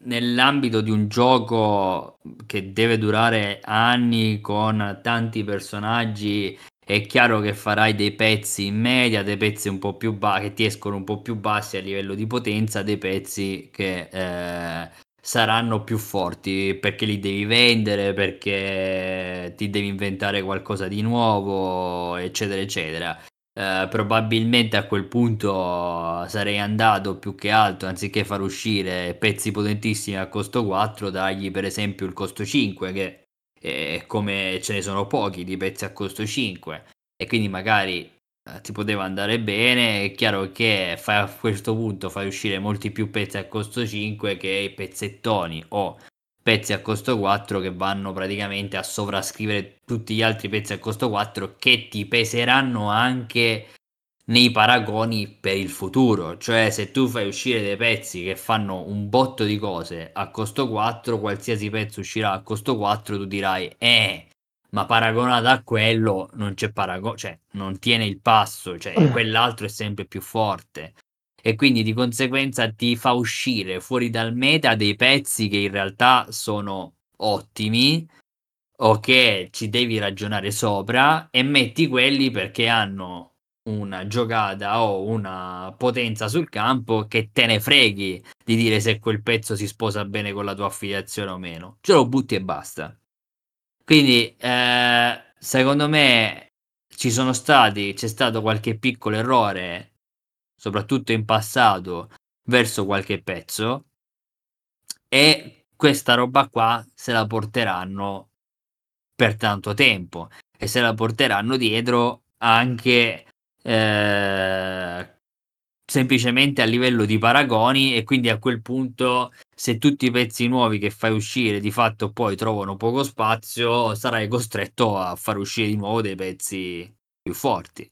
nell'ambito di un gioco che deve durare anni con tanti personaggi è chiaro che farai dei pezzi in media, dei pezzi un po' più bassi, che ti escono un po' più bassi a livello di potenza, dei pezzi che eh, saranno più forti perché li devi vendere, perché ti devi inventare qualcosa di nuovo, eccetera, eccetera. Eh, probabilmente a quel punto sarei andato più che altro anziché far uscire pezzi potentissimi a costo 4, dargli per esempio il costo 5 che e come ce ne sono pochi di pezzi a costo 5 e quindi magari eh, ti poteva andare bene. È chiaro che fai, a questo punto fai uscire molti più pezzi a costo 5 che i pezzettoni o pezzi a costo 4 che vanno praticamente a sovrascrivere tutti gli altri pezzi a costo 4 che ti peseranno anche nei paragoni per il futuro. Cioè, se tu fai uscire dei pezzi che fanno un botto di cose a costo 4, qualsiasi pezzo uscirà a costo 4, tu dirai, eh, ma paragonato a quello non c'è paragone, cioè non tiene il passo, cioè quell'altro è sempre più forte. E quindi di conseguenza ti fa uscire fuori dal meta dei pezzi che in realtà sono ottimi o che ci devi ragionare sopra e metti quelli perché hanno una giocata o una potenza sul campo che te ne freghi di dire se quel pezzo si sposa bene con la tua affiliazione o meno. Ce lo butti e basta. Quindi, eh, secondo me, ci sono stati, c'è stato qualche piccolo errore, soprattutto in passato, verso qualche pezzo. E questa roba qua se la porteranno per tanto tempo e se la porteranno dietro anche eh, semplicemente a livello di paragoni e quindi a quel punto se tutti i pezzi nuovi che fai uscire di fatto poi trovano poco spazio sarai costretto a far uscire di nuovo dei pezzi più forti.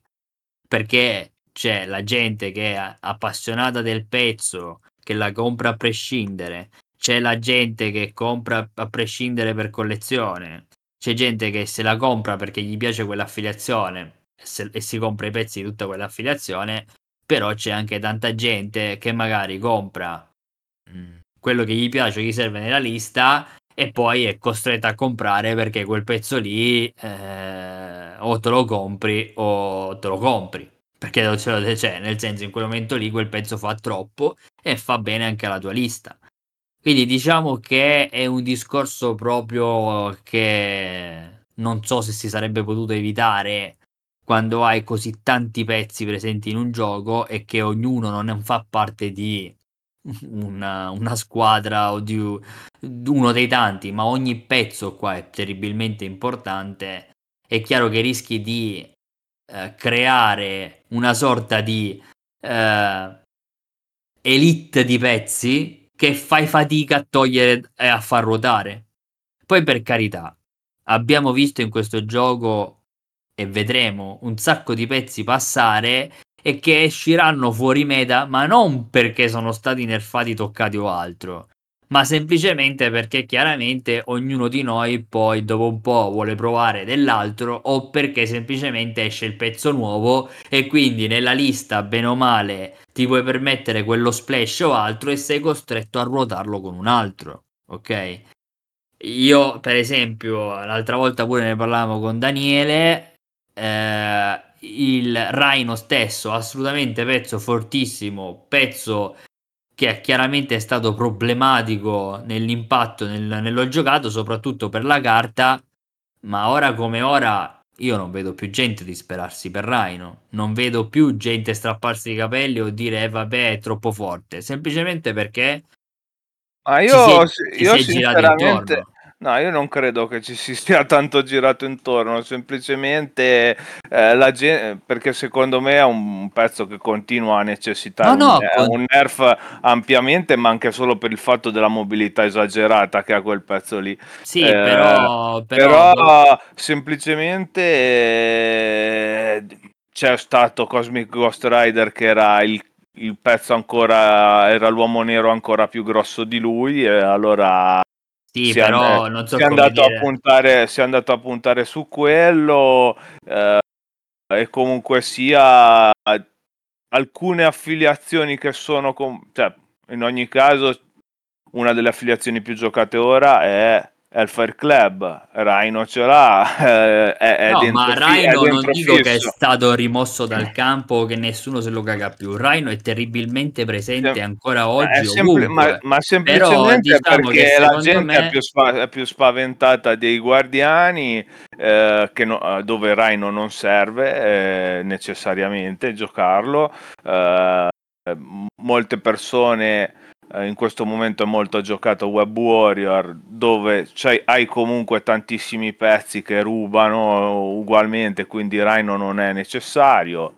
Perché c'è la gente che è appassionata del pezzo che la compra a prescindere c'è la gente che compra a prescindere per collezione c'è gente che se la compra perché gli piace quell'affiliazione se, e si compra i pezzi di tutta quell'affiliazione, però c'è anche tanta gente che magari compra mm, quello che gli piace, gli serve nella lista e poi è costretta a comprare perché quel pezzo lì eh, o te lo compri o te lo compri. Perché cioè, nel senso in quel momento lì quel pezzo fa troppo e fa bene anche alla tua lista. Quindi diciamo che è un discorso proprio che non so se si sarebbe potuto evitare quando hai così tanti pezzi presenti in un gioco e che ognuno non fa parte di una, una squadra o di uno dei tanti, ma ogni pezzo qua è terribilmente importante, è chiaro che rischi di eh, creare una sorta di eh, elite di pezzi che fai fatica a togliere e a far ruotare. Poi per carità, abbiamo visto in questo gioco e vedremo un sacco di pezzi passare e che usciranno fuori meta, ma non perché sono stati nerfati, toccati o altro, ma semplicemente perché chiaramente ognuno di noi poi dopo un po' vuole provare dell'altro o perché semplicemente esce il pezzo nuovo e quindi nella lista bene o male ti puoi permettere quello splash o altro e sei costretto a ruotarlo con un altro, ok? Io, per esempio, l'altra volta pure ne parlavamo con Daniele, eh, il Rhino stesso, assolutamente pezzo fortissimo, pezzo che chiaramente è stato problematico nell'impatto nel, nello giocato, soprattutto per la carta, ma ora come ora io non vedo più gente disperarsi per Rhino, non vedo più gente strapparsi i capelli o dire eh, vabbè è troppo forte, semplicemente perché ma io, si è, io sinceramente No, io non credo che ci si sia tanto girato intorno, semplicemente eh, la gente, perché secondo me è un pezzo che continua a necessitare no, no, un, un, nerf ampiamente, ma anche solo per il fatto della mobilità esagerata che ha quel pezzo lì. Sì, eh, però, però, però, semplicemente eh, c'è stato Cosmic Ghost Rider che era il il pezzo ancora era l'uomo nero ancora più grosso di lui e allora sì, si però è, non so si è andato dire. a puntare si è andato a puntare su quello eh, e comunque sia alcune affiliazioni che sono com- cioè, in ogni caso una delle affiliazioni più giocate ora è Hellfire Club, Rhino ce l'ha, eh, è, è no, dentro, ma Rhino non dico fisso. che è stato rimosso dal campo, che nessuno se lo caga più. Rhino è terribilmente presente sì. ancora oggi. Sempl- ma, ma, semplicemente Però, diciamo perché la gente me... è, più spa- è, più spaventata dei guardiani, eh, no, dove Rhino non serve eh, necessariamente giocarlo. Eh, molte persone eh, in questo momento è molto giocato Web Warrior dove hai comunque tantissimi pezzi che rubano ugualmente quindi Rhino non è necessario.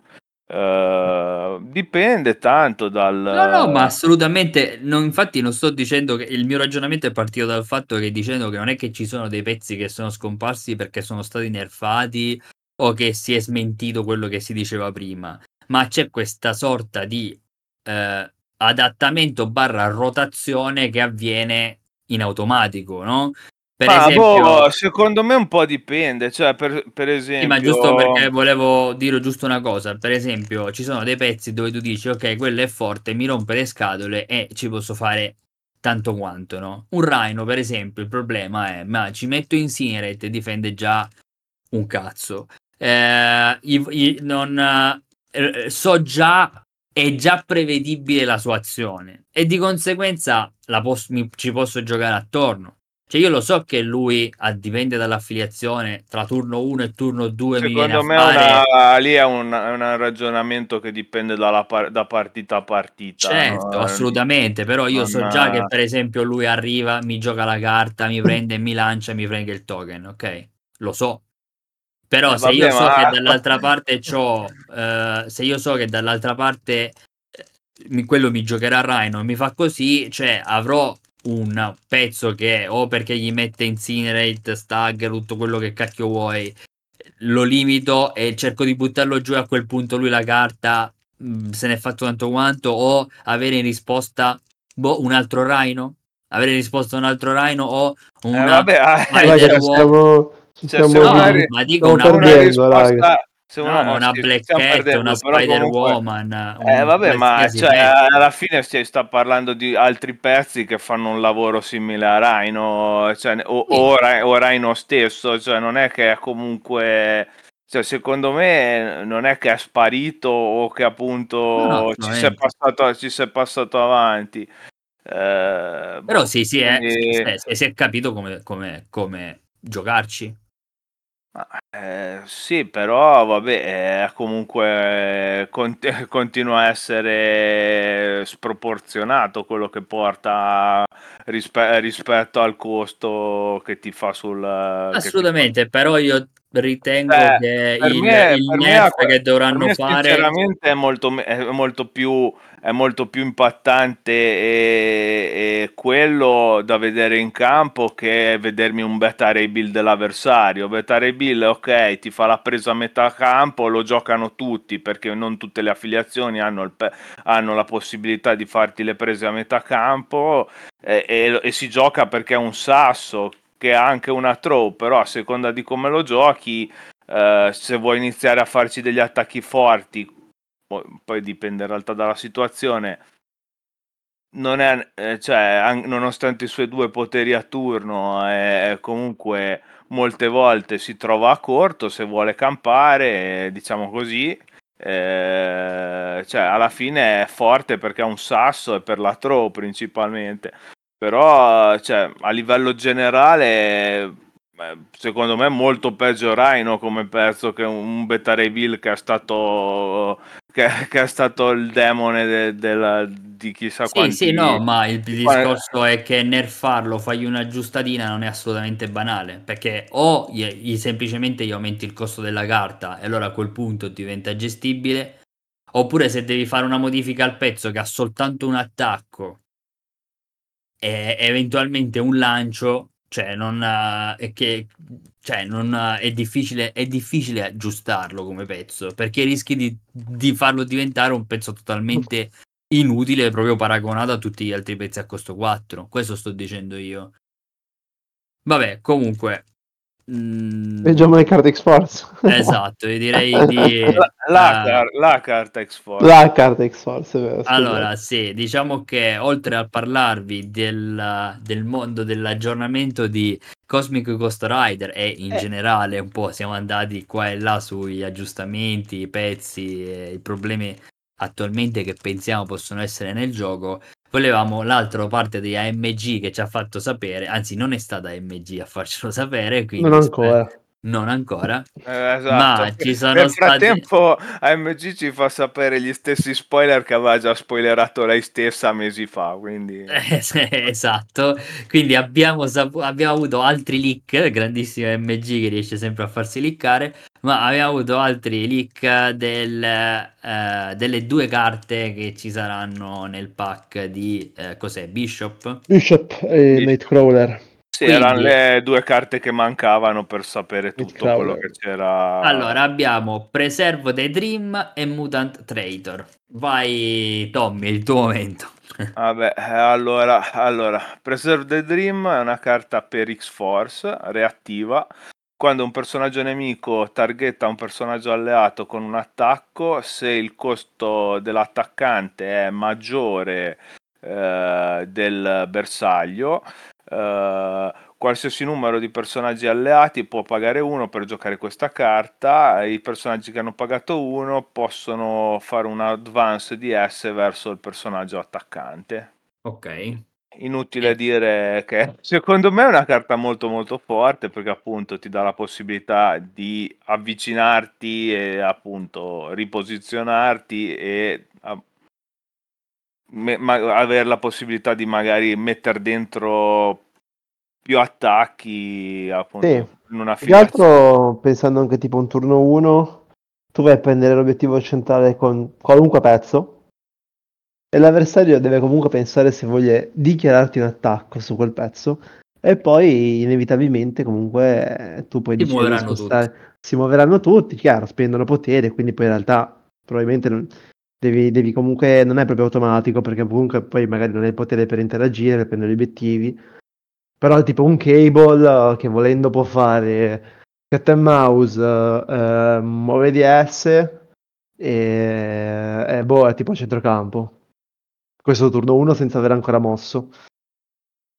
Uh, dipende tanto dal no no ma assolutamente no, infatti non sto dicendo che il mio ragionamento è partito dal fatto che dicendo che non è che ci sono dei pezzi che sono scomparsi perché sono stati nerfati o che si è smentito quello che si diceva prima ma c'è questa sorta di eh, adattamento barra rotazione che avviene in automatico, no? Per ma esempio, boh, secondo me un po' dipende, cioè per, per esempio... Sì, ma giusto perché volevo dire giusto una cosa, per esempio ci sono dei pezzi dove tu dici ok, quello è forte, mi rompe le scatole e ci posso fare tanto quanto, no? Un Rhino, per esempio, il problema è, ma ci metto Incinerate e difende già un cazzo. Eh, i, i, non, eh, so già è già prevedibile la sua azione e di conseguenza pos- mi, ci posso giocare attorno. Cioè io lo so che lui, a dipende dall'affiliazione, tra turno 1 e turno 2 Secondo me fare... una, lì è un, è un, ragionamento che dipende par- da partita a partita. Certo, no? assolutamente, però io so già che per esempio lui arriva, mi gioca la carta, mi prende mi lancia mi prende il token, ok? Lo so, però eh, se vabbè, io so ma... che dall'altra parte c'ho, eh, se io so che dall'altra parte eh, quello mi giocherà Rhino e mi fa così, cioè avrò un pezzo che o perché gli mette Incinerate, Stagger, tutto quello che cacchio vuoi, lo limito e cerco di buttarlo giù e a quel punto lui la carta mh, mm, se ne è fatto tanto quanto o avere in risposta boh, un altro Rhino? Avere in risposta un altro Rhino o una eh, vabbè, stiamo, cioè, se no, ma dico una, una risposta, se una, no, una Black Cat, una Spider Woman. Eh, vabbè, ma cioè, alla fine si sta parlando di altri pezzi che fanno un lavoro simile a Rhino, cioè, o, sì. o, o Rhino stesso, cioè non è che è comunque cioè, secondo me non è che è sparito o che appunto no, ci, si è passato, ci si è passato avanti. Eh, Però sì, sì, quindi... è, si, è, si è capito come, come, come giocarci. Eh, sì, però vabbè, eh, comunque cont- continua a essere sproporzionato quello che porta rispe- rispetto al costo che ti fa sul... Assolutamente, fa... però io ritengo eh, che il, me, il nerf me, che dovranno fare... Sinceramente è molto, è molto più è molto più impattante e, e, quello da vedere in campo che vedermi un beta rebuild dell'avversario. Beta rebuild, ok, ti fa la presa a metà campo, lo giocano tutti perché non tutte le affiliazioni hanno, il, hanno la possibilità di farti le prese a metà campo e, e, e si gioca perché è un sasso che ha anche una throw, però a seconda di come lo giochi, eh, se vuoi iniziare a farci degli attacchi forti poi dipende in realtà dalla situazione. non è, eh, cioè, an- nonostante i suoi due poteri a turno, è, comunque molte volte si trova a corto se vuole campare, diciamo così. Eh, cioè, alla fine è forte perché ha un sasso e per la throw principalmente. Però, cioè, a livello generale, secondo me è molto peggio Rhino come pezzo che un Beta Reveal che è stato che, che è stato il demone de, de, di chissà sì, quanti... Sì, no, ma il discorso è che nerfarlo, fagli una giustatina non è assolutamente banale, perché o gli, gli semplicemente gli aumenti il costo della carta e allora a quel punto diventa gestibile, oppure se devi fare una modifica al pezzo che ha soltanto un attacco e eventualmente un lancio, cioè non è che cioè non è difficile è difficile aggiustarlo come pezzo perché rischi di, di farlo diventare un pezzo totalmente inutile proprio paragonato a tutti gli altri pezzi a costo 4 questo sto dicendo io. Vabbè comunque Mm. Leggiamo le carte X-Force. Esatto, io direi di... La, la, uh, car- la carta X-Force. La carta X-Force, vero, Allora, sì, diciamo che oltre a parlarvi del, del mondo dell'aggiornamento di Cosmic Ghost Rider e in eh. generale un po' siamo andati qua e là sugli aggiustamenti, i pezzi e i problemi attualmente che pensiamo possono essere nel gioco, volevamo l'altra parte di AMG che ci ha fatto sapere, anzi non è stata AMG a farcelo sapere, quindi non ancora. Non ancora, eh, esatto. ma ci sono Nel stati... frattempo AMG ci fa sapere gli stessi spoiler che aveva già spoilerato lei stessa mesi fa, quindi... Esatto, quindi abbiamo, sapu- abbiamo avuto altri leak, grandissimo AMG che riesce sempre a farsi leakare, ma abbiamo avuto altri leak del, uh, delle due carte che ci saranno nel pack di uh, cos'è? Bishop? Bishop e Nightcrawler. Sì, Quindi, erano le due carte che mancavano per sapere tutto quello che c'era. Allora, abbiamo Preservo the Dream e Mutant Traitor. Vai, Tommy, il tuo momento. Vabbè, eh, allora, allora, Preserve the Dream è una carta per X-Force reattiva quando un personaggio nemico targetta un personaggio alleato con un attacco, se il costo dell'attaccante è maggiore eh, del bersaglio, eh, qualsiasi numero di personaggi alleati può pagare uno per giocare questa carta. I personaggi che hanno pagato uno possono fare un advance di S verso il personaggio attaccante. Ok. Inutile dire che secondo me è una carta molto molto forte perché appunto ti dà la possibilità di avvicinarti e appunto riposizionarti e a, me, ma, avere la possibilità di magari mettere dentro più attacchi appunto sì. in una fila. altro pensando anche tipo un turno 1 tu vai a prendere l'obiettivo centrale con qualunque pezzo e l'avversario deve comunque pensare se voglia dichiararti un attacco su quel pezzo. E poi inevitabilmente comunque eh, tu puoi si muoveranno tutti. si muoveranno tutti, chiaro, spendono potere, quindi poi in realtà probabilmente non, devi, devi, comunque, non è proprio automatico perché comunque poi magari non hai il potere per interagire, per prendere gli obiettivi, però tipo un cable che volendo può fare cat and mouse, eh, muove DS e, e boh, è tipo centrocampo questo turno 1 senza aver ancora mosso.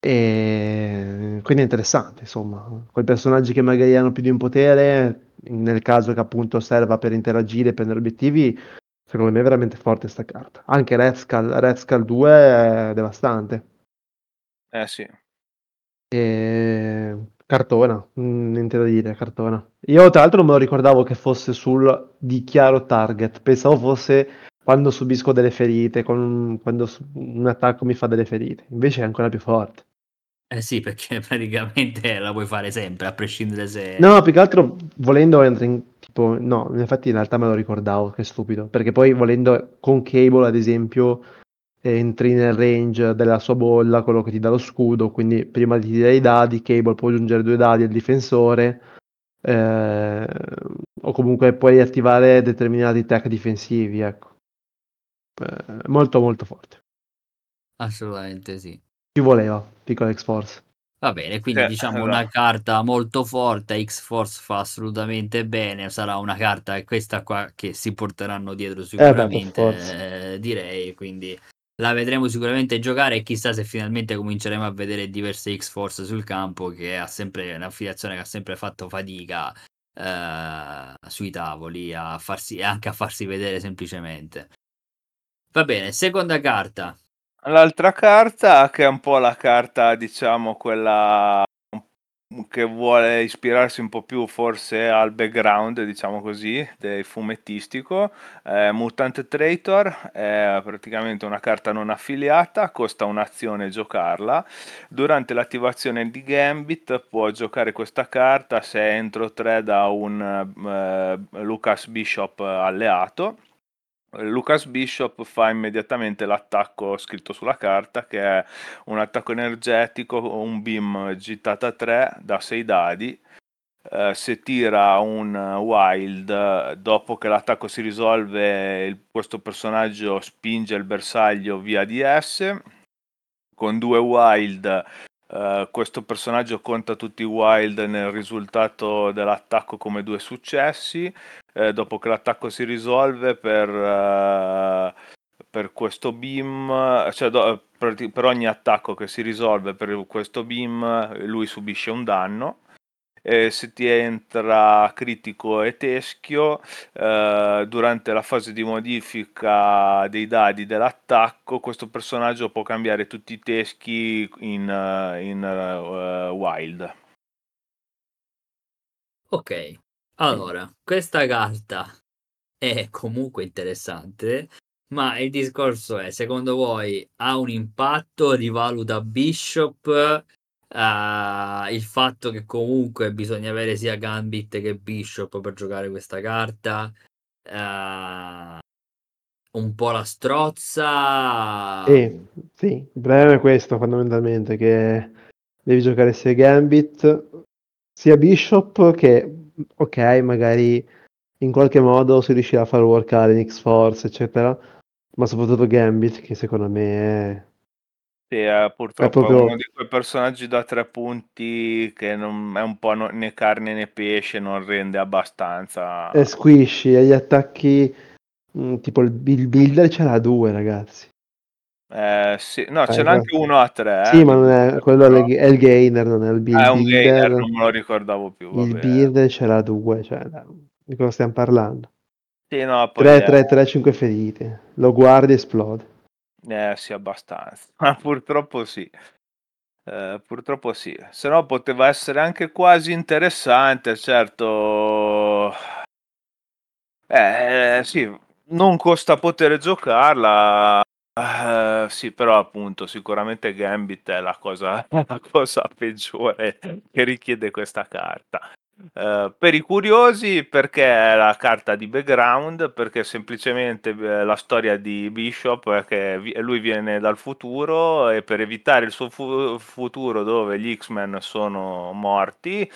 E quindi è interessante, insomma, quei personaggi che magari hanno più di un potere, nel caso che appunto serva per interagire e prendere obiettivi, secondo me è veramente forte sta carta. Anche Red Skull, Red Skull 2 è devastante. Eh sì. E... Cartona, mm, niente da dire, cartona. Io tra l'altro non me lo ricordavo che fosse sul dichiaro target, pensavo fosse quando subisco delle ferite, con, quando un attacco mi fa delle ferite. Invece è ancora più forte. Eh sì, perché praticamente la puoi fare sempre, a prescindere se... No, più che altro volendo entra in tipo... No, infatti in realtà me lo ricordavo, che stupido. Perché poi volendo con Cable, ad esempio, entri nel range della sua bolla, quello che ti dà lo scudo, quindi prima di tirare i dadi, Cable può aggiungere due dadi al difensore, eh, o comunque puoi attivare determinati tech difensivi, ecco eh, molto molto forte. Assolutamente sì. Ci voleva, piccola X-Force. Va bene, quindi eh, diciamo allora. una carta molto forte, X-Force fa assolutamente bene, sarà una carta questa qua che si porteranno dietro eh, sicuramente, eh, direi, quindi la vedremo sicuramente giocare e chissà se finalmente cominceremo a vedere diverse X-Force sul campo che ha sempre un'affiliazione che ha sempre fatto fatica eh, sui tavoli a farsi, e anche a farsi vedere semplicemente. Va bene, seconda carta. L'altra carta, che è un po' la carta, diciamo, quella che vuole ispirarsi un po' più forse al background, diciamo così, del fumettistico. Eh, Mutant Traitor è praticamente una carta non affiliata, costa un'azione giocarla. Durante l'attivazione di Gambit può giocare questa carta se è entro 3 da un eh, Lucas Bishop alleato Lucas Bishop fa immediatamente l'attacco scritto sulla carta che è un attacco energetico, un beam gittata 3 da 6 dadi. Eh, se tira un wild dopo che l'attacco si risolve, il, questo personaggio spinge il bersaglio via DS. Con due wild Uh, questo personaggio conta tutti i wild nel risultato dell'attacco come due successi. Uh, dopo che l'attacco si risolve per, uh, per questo beam, cioè do, per, per, ogni attacco che si risolve per questo beam, lui subisce un danno eh, se ti entra critico e teschio eh, durante la fase di modifica dei dadi dell'attacco questo personaggio può cambiare tutti i teschi in, uh, in uh, wild. Ok allora questa carta è comunque interessante ma il discorso è secondo voi ha un impatto rivaluta Bishop Uh, il fatto che comunque bisogna avere sia Gambit che Bishop per giocare questa carta uh, un po' la strozza. Sì, sì, il problema è questo fondamentalmente che devi giocare sia Gambit sia Bishop che ok magari in qualche modo si riuscirà a far workare in X-Force eccetera ma soprattutto Gambit che secondo me è sì, eh, purtroppo è, proprio... è, uno di quei personaggi da tre punti che non, è un po' no, né carne né pesce, non rende abbastanza. È squishy, e gli attacchi mh, mm, tipo il, il builder ce l'ha due, ragazzi. Eh, sì. No, eh, ce n'è anche uno a tre. Sì, eh, ma non è, quello però... è il gainer, non è il builder. Ah, è un gainer, non me lo ricordavo più. Il builder ce l'ha due, cioè, di cosa stiamo parlando? Sì, no, 3, 3, 3, 5 ferite. Lo guardi e esplode. Eh sì, abbastanza. Purtroppo sì. Eh, purtroppo sì. Se no poteva essere anche quasi interessante, certo. Eh, sì, non costa poter giocarla. Uh, sì, però appunto sicuramente Gambit è la cosa, la cosa peggiore che richiede questa carta. Uh, per i curiosi perché è la carta di background, perché semplicemente uh, la storia di Bishop è che vi- lui viene dal futuro e per evitare il suo fu- futuro dove gli X-Men sono morti,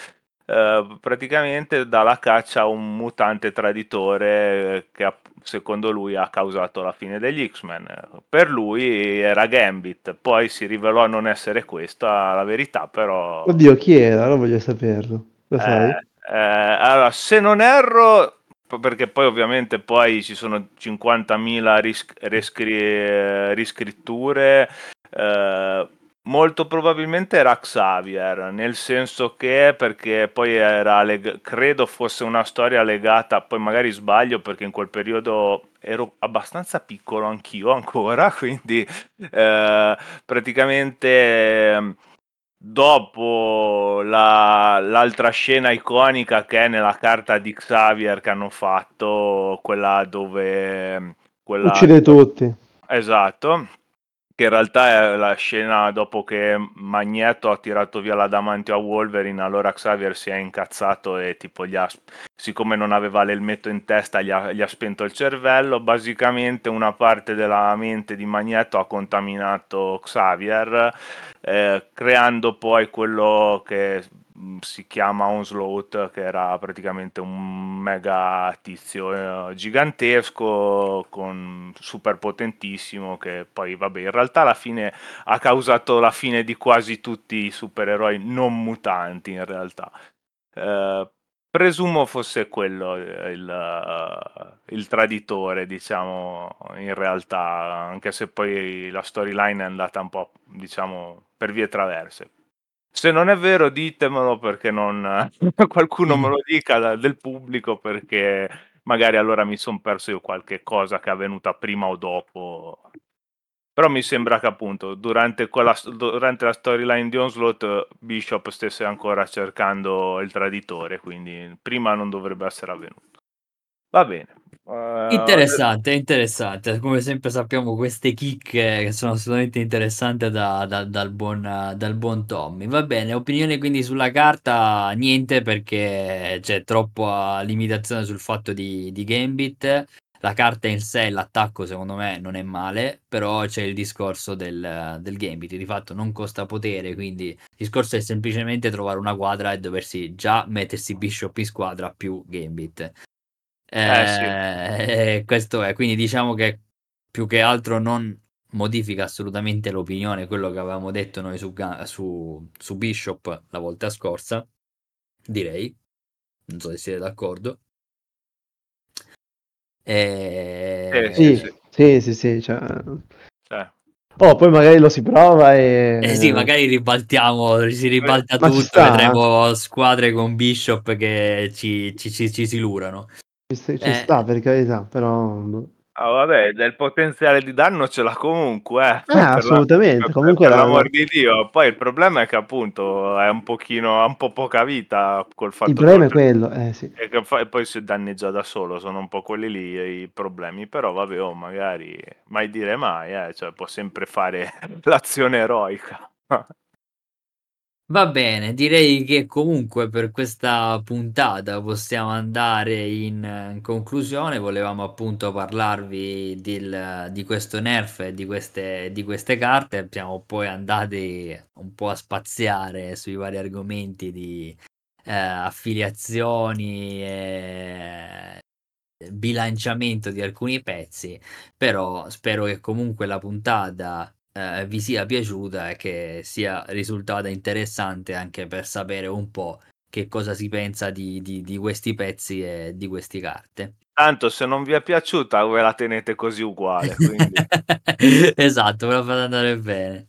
uh, praticamente dà la caccia a un mutante traditore che secondo lui ha causato la fine degli X-Men. Per lui era Gambit, poi si rivelò non essere questa la verità, però... Oddio, chi era? Lo voglio saperlo. Lo? Eh, eh, allora, se non erro, perché poi ovviamente poi ci sono 50.000 ris- riscri- riscritture, eh, molto probabilmente era Xavier, nel senso che perché poi era, leg- credo fosse una storia legata, poi magari sbaglio perché in quel periodo ero abbastanza piccolo anch'io ancora, quindi eh, praticamente dopo la, l'altra scena iconica che è nella carta di Xavier che hanno fatto, quella dove... Quella Uccide tutti. Esatto, che in realtà è la scena dopo che Magneto ha tirato via l'adamantio a Wolverine, allora Xavier si è incazzato e tipo gli ha, siccome non aveva l'elmetto in testa gli ha, gli ha spento il cervello, basicamente una parte della mente di Magneto ha contaminato Xavier eh, creando poi quello che si chiama Onslaught, che era praticamente un mega tizio eh, gigantesco, con super potentissimo, che poi vabbè, in realtà alla fine ha causato la fine di quasi tutti i supereroi non mutanti in realtà. Eh, presumo fosse quello eh, il, uh, il, traditore, diciamo, in realtà, anche se poi la storyline è andata un po', diciamo, per vie traverse. Se non è vero, ditemelo perché non qualcuno me lo dica da, del pubblico perché magari allora mi sono perso io qualche cosa che è avvenuta prima o dopo però mi sembra che appunto durante, quella, durante la storyline di Onslaught Bishop stesse ancora cercando il traditore, quindi prima non dovrebbe essere avvenuto. Va bene. Uh, interessante, interessante. Come sempre sappiamo queste chicche che sono assolutamente interessanti da, da, dal, buon, dal, buon, Tommy. Va bene, opinione quindi sulla carta, niente perché c'è troppa limitazione sul fatto di, di Gambit la carta in sé, l'attacco secondo me non è male, però c'è il discorso del, del gambit, di fatto non costa potere, quindi il discorso è semplicemente trovare una quadra e doversi già mettersi bishop in squadra più gambit. Eh, sì. Eh, questo è, quindi diciamo che più che altro non modifica assolutamente l'opinione, quello che avevamo detto noi su, su, su Bishop la volta scorsa, direi, non so se siete d'accordo. Eh, sì, sì, sì, sì, sì cioè... Cioè. Oh, poi magari lo si prova e... Eh sì, magari ribaltiamo, si ribalta tutto, vedremo squadre con Bishop che ci, ci, ci, ci si lurano. Ci, ci eh. sta, per carità, però... Boh. Ah, vabbè, del potenziale di danno ce l'ha comunque. Eh, ah, assolutamente. La, comunque per la... l'amor di Dio. Poi il problema è che appunto è un pochino, ha un po' poca vita col fatto il problema è quello, eh, sì. e che fa... e poi si danneggia da solo. Sono un po' quelli lì i problemi. Però vabbè, oh, magari mai dire mai, eh, cioè, può sempre fare l'azione eroica. Va bene, direi che comunque per questa puntata possiamo andare in conclusione. Volevamo appunto parlarvi del, di questo nerf e di queste, di queste carte. Siamo poi andati un po' a spaziare sui vari argomenti di eh, affiliazioni e bilanciamento di alcuni pezzi. Però spero che comunque la puntata eh, vi sia piaciuta e che sia risultata interessante anche per sapere un po' che cosa si pensa di, di, di questi pezzi e di queste carte. Tanto se non vi è piaciuta ve la tenete così uguale. esatto, ve la fate andare bene.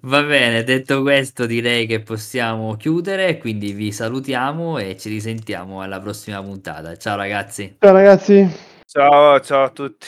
Va bene, detto questo direi che possiamo chiudere, quindi vi salutiamo e ci risentiamo alla prossima puntata. Ciao ragazzi. Ciao ragazzi. Ciao, ciao a tutti.